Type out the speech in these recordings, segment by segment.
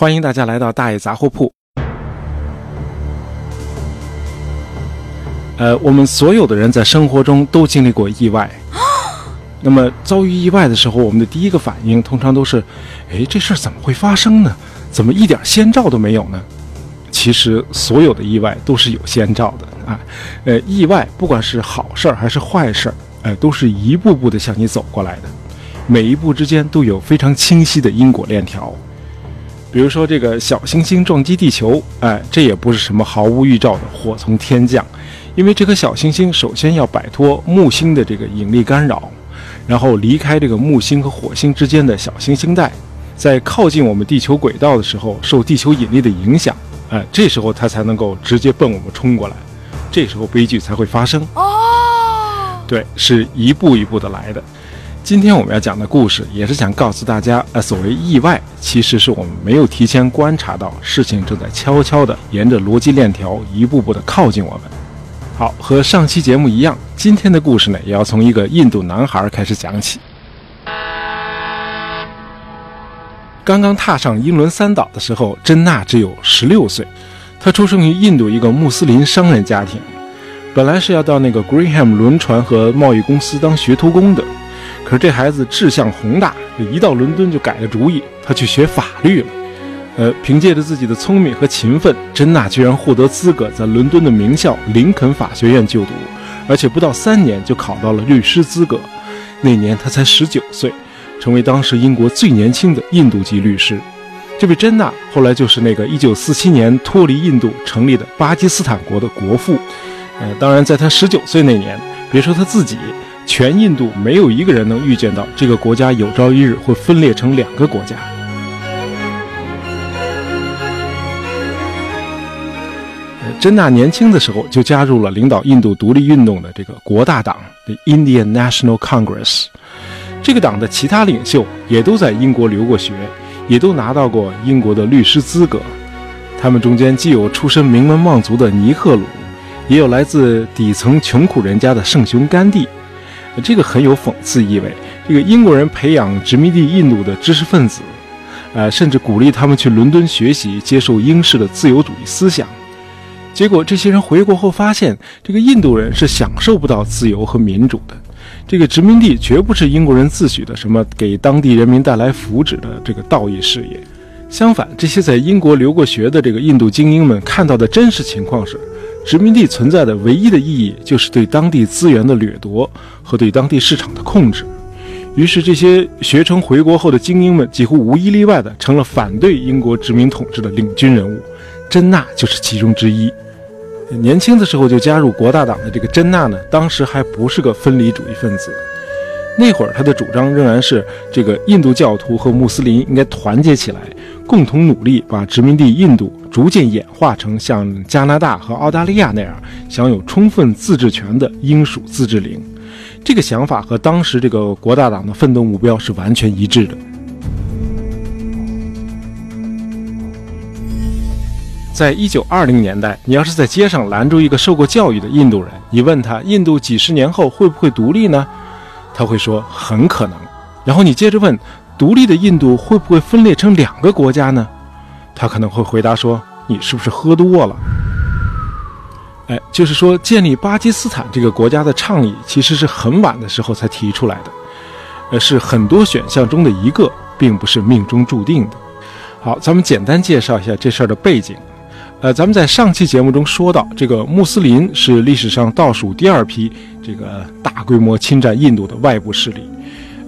欢迎大家来到大爷杂货铺。呃，我们所有的人在生活中都经历过意外。那么遭遇意外的时候，我们的第一个反应通常都是：哎，这事儿怎么会发生呢？怎么一点先兆都没有呢？其实，所有的意外都是有先兆的啊。呃，意外不管是好事儿还是坏事儿，呃，都是一步步的向你走过来的，每一步之间都有非常清晰的因果链条。比如说，这个小行星撞击地球，哎，这也不是什么毫无预兆的火从天降，因为这颗小行星首先要摆脱木星的这个引力干扰。然后离开这个木星和火星之间的小行星带，在靠近我们地球轨道的时候，受地球引力的影响，哎，这时候它才能够直接奔我们冲过来，这时候悲剧才会发生。哦，对，是一步一步的来的。今天我们要讲的故事，也是想告诉大家，呃，所谓意外，其实是我们没有提前观察到，事情正在悄悄地沿着逻辑链条一步步地靠近我们。好，和上期节目一样，今天的故事呢，也要从一个印度男孩开始讲起。刚刚踏上英伦三岛的时候，珍娜只有十六岁。他出生于印度一个穆斯林商人家庭，本来是要到那个 Graham 轮船和贸易公司当学徒工的。可是这孩子志向宏大，一到伦敦就改了主意，他去学法律了。呃，凭借着自己的聪明和勤奋，珍娜居然获得资格在伦敦的名校林肯法学院就读，而且不到三年就考到了律师资格。那年她才十九岁，成为当时英国最年轻的印度籍律师。这位珍娜后来就是那个1947年脱离印度成立的巴基斯坦国的国父。呃，当然，在她十九岁那年，别说她自己，全印度没有一个人能预见到这个国家有朝一日会分裂成两个国家。珍娜年轻的时候就加入了领导印度独立运动的这个国大党 （The Indian National Congress。这个党的其他领袖也都在英国留过学，也都拿到过英国的律师资格。他们中间既有出身名门望族的尼赫鲁，也有来自底层穷苦人家的圣雄甘地。这个很有讽刺意味。这个英国人培养殖民地印度的知识分子，呃，甚至鼓励他们去伦敦学习，接受英式的自由主义思想。结果，这些人回国后发现，这个印度人是享受不到自由和民主的。这个殖民地绝不是英国人自诩的什么给当地人民带来福祉的这个道义事业。相反，这些在英国留过学的这个印度精英们看到的真实情况是，殖民地存在的唯一的意义就是对当地资源的掠夺和对当地市场的控制。于是，这些学成回国后的精英们几乎无一例外的成了反对英国殖民统治的领军人物。珍娜就是其中之一。年轻的时候就加入国大党的这个珍娜呢，当时还不是个分离主义分子。那会儿他的主张仍然是这个印度教徒和穆斯林应该团结起来，共同努力把殖民地印度逐渐演化成像加拿大和澳大利亚那样享有充分自治权的英属自治领。这个想法和当时这个国大党的奋斗目标是完全一致的。在一九二零年代，你要是在街上拦住一个受过教育的印度人，你问他印度几十年后会不会独立呢？他会说很可能。然后你接着问，独立的印度会不会分裂成两个国家呢？他可能会回答说你是不是喝多了？哎，就是说建立巴基斯坦这个国家的倡议其实是很晚的时候才提出来的，呃，是很多选项中的一个，并不是命中注定的。好，咱们简单介绍一下这事儿的背景。呃，咱们在上期节目中说到，这个穆斯林是历史上倒数第二批这个大规模侵占印度的外部势力。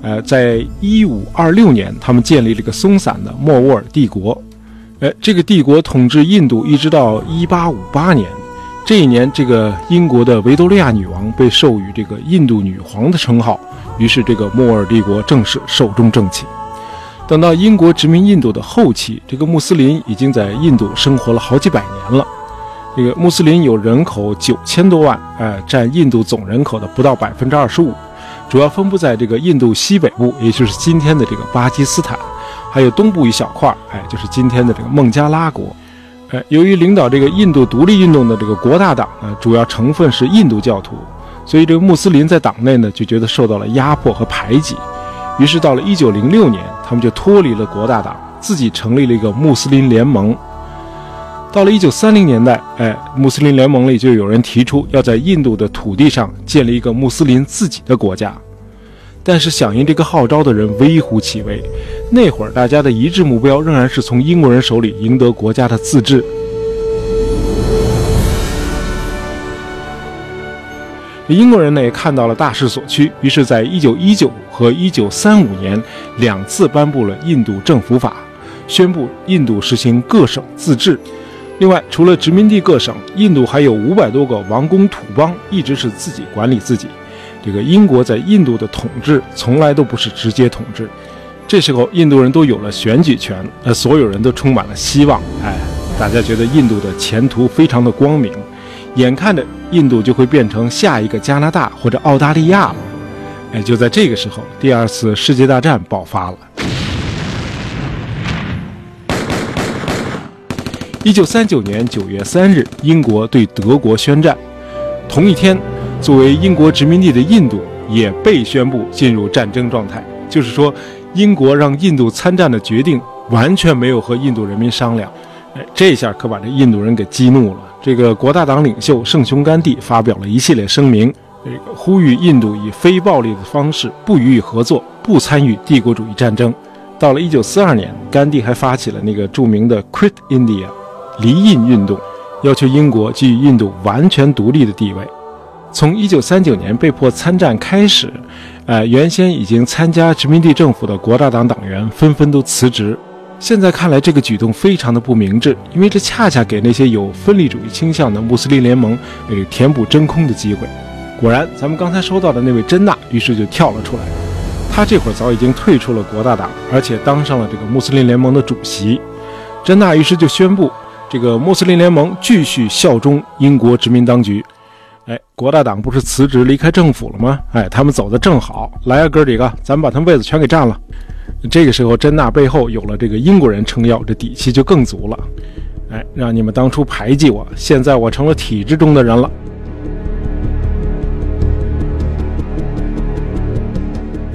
呃，在一五二六年，他们建立了一个松散的莫卧儿帝国。呃，这个帝国统治印度一直到一八五八年，这一年，这个英国的维多利亚女王被授予这个印度女皇的称号，于是这个莫尔帝国正式寿终正寝。等到英国殖民印度的后期，这个穆斯林已经在印度生活了好几百年了。这个穆斯林有人口九千多万，哎，占印度总人口的不到百分之二十五，主要分布在这个印度西北部，也就是今天的这个巴基斯坦，还有东部一小块，哎，就是今天的这个孟加拉国。哎，由于领导这个印度独立运动的这个国大党呢，主要成分是印度教徒，所以这个穆斯林在党内呢就觉得受到了压迫和排挤。于是到了一九零六年，他们就脱离了国大党，自己成立了一个穆斯林联盟。到了一九三零年代，哎，穆斯林联盟里就有人提出要在印度的土地上建立一个穆斯林自己的国家。但是响应这个号召的人微乎其微。那会儿大家的一致目标仍然是从英国人手里赢得国家的自治。英国人呢也看到了大势所趋，于是，在一九一九和一九三五年两次颁布了印度政府法，宣布印度实行各省自治。另外，除了殖民地各省，印度还有五百多个王公土邦，一直是自己管理自己。这个英国在印度的统治从来都不是直接统治。这时候，印度人都有了选举权，呃，所有人都充满了希望。哎，大家觉得印度的前途非常的光明，眼看着印度就会变成下一个加拿大或者澳大利亚了。哎，就在这个时候，第二次世界大战爆发了。一九三九年九月三日，英国对德国宣战。同一天，作为英国殖民地的印度也被宣布进入战争状态。就是说，英国让印度参战的决定完全没有和印度人民商量。哎，这下可把这印度人给激怒了。这个国大党领袖圣雄甘地发表了一系列声明，这个呼吁印度以非暴力的方式不予以合作，不参与帝国主义战争。到了一九四二年，甘地还发起了那个著名的 “Quit India”。离印运动要求英国给予印度完全独立的地位。从1939年被迫参战开始，呃，原先已经参加殖民地政府的国大党党员纷纷都辞职。现在看来，这个举动非常的不明智，因为这恰恰给那些有分离主义倾向的穆斯林联盟呃填补真空的机会。果然，咱们刚才说到的那位珍娜，于是就跳了出来。他这会儿早已经退出了国大党，而且当上了这个穆斯林联盟的主席。珍娜于是就宣布。这个穆斯林联盟继续效忠英国殖民当局。哎，国大党不是辞职离开政府了吗？哎，他们走的正好，来啊，哥几个，咱们把他们位子全给占了。这个时候，珍娜背后有了这个英国人撑腰，这底气就更足了。哎，让你们当初排挤我，现在我成了体制中的人了。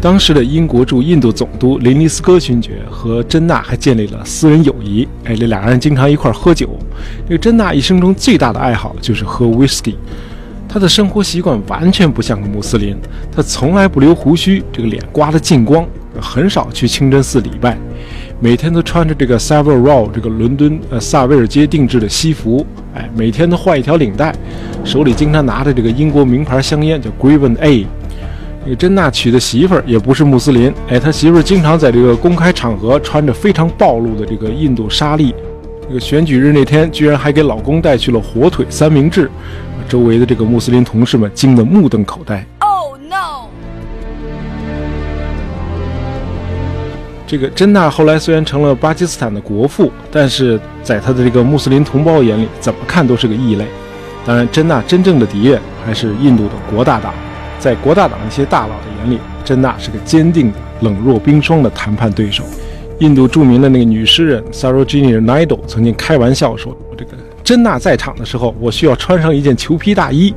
当时的英国驻印度总督林尼斯哥勋爵和珍娜还建立了私人友谊。哎，这俩人经常一块喝酒。这个珍娜一生中最大的爱好就是喝威他。的生活习惯完全不像个穆斯林，他从来不留胡须，这个脸刮得净光，很少去清真寺礼拜，每天都穿着这个 s a v i l Row 这个伦敦呃萨维尔街定制的西服。哎，每天都换一条领带，手里经常拿着这个英国名牌香烟，叫 Griven A。这个珍娜娶的媳妇儿也不是穆斯林，哎，他媳妇儿经常在这个公开场合穿着非常暴露的这个印度纱丽。这个选举日那天，居然还给老公带去了火腿三明治，周围的这个穆斯林同事们惊得目瞪口呆。Oh no！这个珍娜后来虽然成了巴基斯坦的国父，但是在他的这个穆斯林同胞眼里，怎么看都是个异类。当然，珍娜真正的敌人还是印度的国大党。在国大党一些大佬的眼里，珍娜是个坚定的、冷若冰霜的谈判对手。印度著名的那个女诗人 Sarojini Naidu 曾经开玩笑说：“这个珍娜在场的时候，我需要穿上一件裘皮大衣。”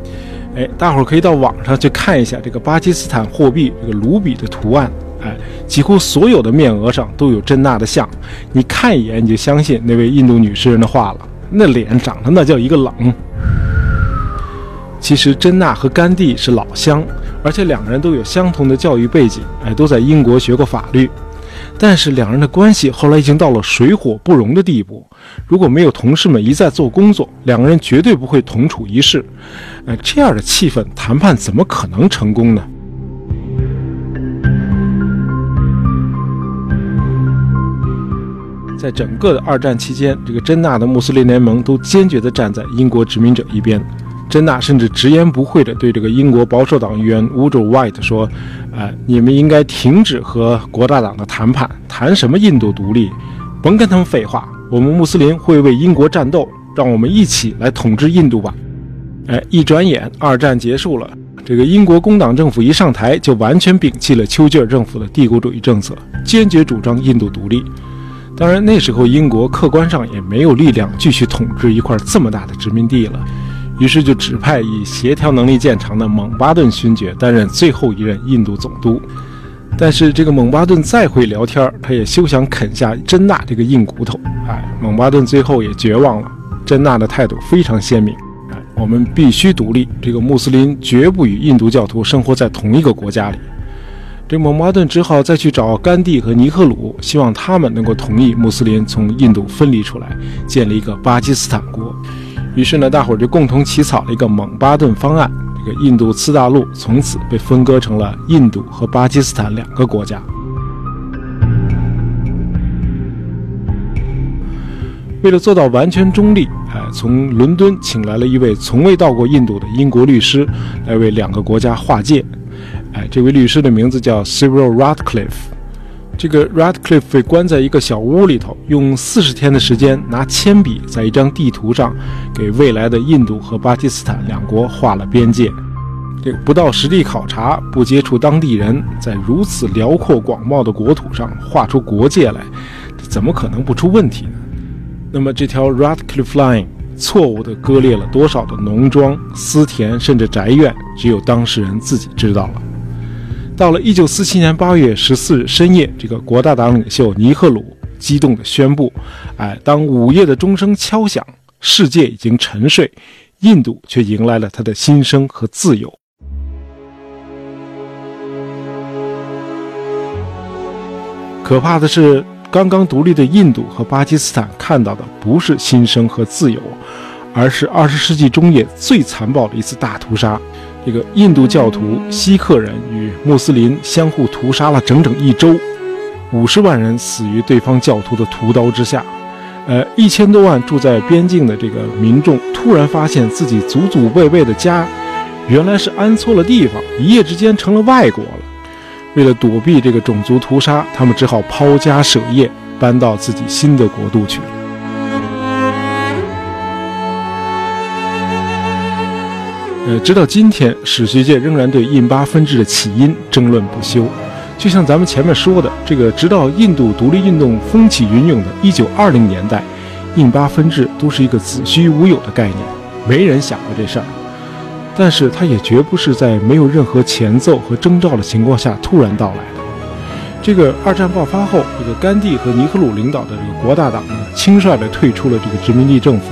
哎，大伙儿可以到网上去看一下这个巴基斯坦货币这个卢比的图案。哎，几乎所有的面额上都有珍娜的像，你看一眼你就相信那位印度女诗人的话了。那脸长得那叫一个冷。其实，珍娜和甘地是老乡，而且两个人都有相同的教育背景，哎，都在英国学过法律。但是，两人的关系后来已经到了水火不容的地步。如果没有同事们一再做工作，两个人绝对不会同处一室。哎，这样的气氛，谈判怎么可能成功呢？在整个的二战期间，这个珍娜的穆斯林联盟都坚决地站在英国殖民者一边。珍娜甚至直言不讳地对这个英国保守党议员 Woodrow White 说：“啊，你们应该停止和国大党的谈判，谈什么印度独立？甭跟他们废话！我们穆斯林会为英国战斗，让我们一起来统治印度吧！”哎，一转眼，二战结束了。这个英国工党政府一上台，就完全摒弃了丘吉尔政府的帝国主义政策，坚决主张印度独立。当然，那时候英国客观上也没有力量继续统治一块这么大的殖民地了。于是就指派以协调能力见长的蒙巴顿勋爵担任最后一任印度总督。但是这个蒙巴顿再会聊天，他也休想啃下真纳这个硬骨头。哎，蒙巴顿最后也绝望了。真纳的态度非常鲜明，哎，我们必须独立。这个穆斯林绝不与印度教徒生活在同一个国家里。这蒙巴顿只好再去找甘地和尼赫鲁，希望他们能够同意穆斯林从印度分离出来，建立一个巴基斯坦国。于是呢，大伙儿就共同起草了一个蒙巴顿方案。这个印度次大陆从此被分割成了印度和巴基斯坦两个国家。为了做到完全中立，哎，从伦敦请来了一位从未到过印度的英国律师，来为两个国家划界。哎，这位律师的名字叫 Cyril Radcliffe。这个 Radcliffe 被关在一个小屋里头，用四十天的时间拿铅笔在一张地图上给未来的印度和巴基斯坦两国画了边界。这个不到实地考察、不接触当地人，在如此辽阔广袤的国土上画出国界来，怎么可能不出问题呢？那么这条 Radcliffe Line 错误地割裂了多少的农庄、私田，甚至宅院，只有当事人自己知道了。到了一九四七年八月十四日深夜，这个国大党领袖尼赫鲁激动地宣布：“哎，当午夜的钟声敲响，世界已经沉睡，印度却迎来了他的新生和自由。”可怕的是，刚刚独立的印度和巴基斯坦看到的不是新生和自由，而是二十世纪中叶最残暴的一次大屠杀。这个印度教徒、锡克人与穆斯林相互屠杀了整整一周，五十万人死于对方教徒的屠刀之下。呃，一千多万住在边境的这个民众突然发现自己祖祖辈辈的家，原来是安错了地方，一夜之间成了外国了。为了躲避这个种族屠杀，他们只好抛家舍业，搬到自己新的国度去了。呃，直到今天，史学界仍然对印巴分治的起因争论不休。就像咱们前面说的，这个直到印度独立运动风起云涌的1920年代，印巴分治都是一个子虚乌有的概念，没人想过这事儿。但是，它也绝不是在没有任何前奏和征兆的情况下突然到来的。这个二战爆发后，这个甘地和尼赫鲁领导的这个国大党呢，轻率地退出了这个殖民地政府。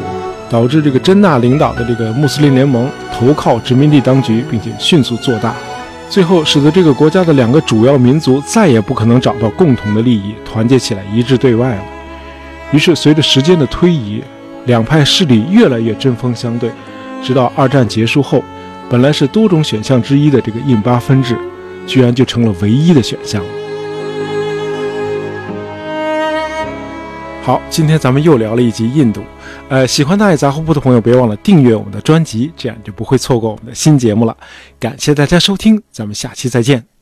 导致这个真纳领导的这个穆斯林联盟投靠殖民地当局，并且迅速做大，最后使得这个国家的两个主要民族再也不可能找到共同的利益，团结起来一致对外了。于是，随着时间的推移，两派势力越来越针锋相对，直到二战结束后，本来是多种选项之一的这个印巴分治，居然就成了唯一的选项了。好，今天咱们又聊了一集印度。呃，喜欢大爷杂货铺的朋友，别忘了订阅我们的专辑，这样就不会错过我们的新节目了。感谢大家收听，咱们下期再见。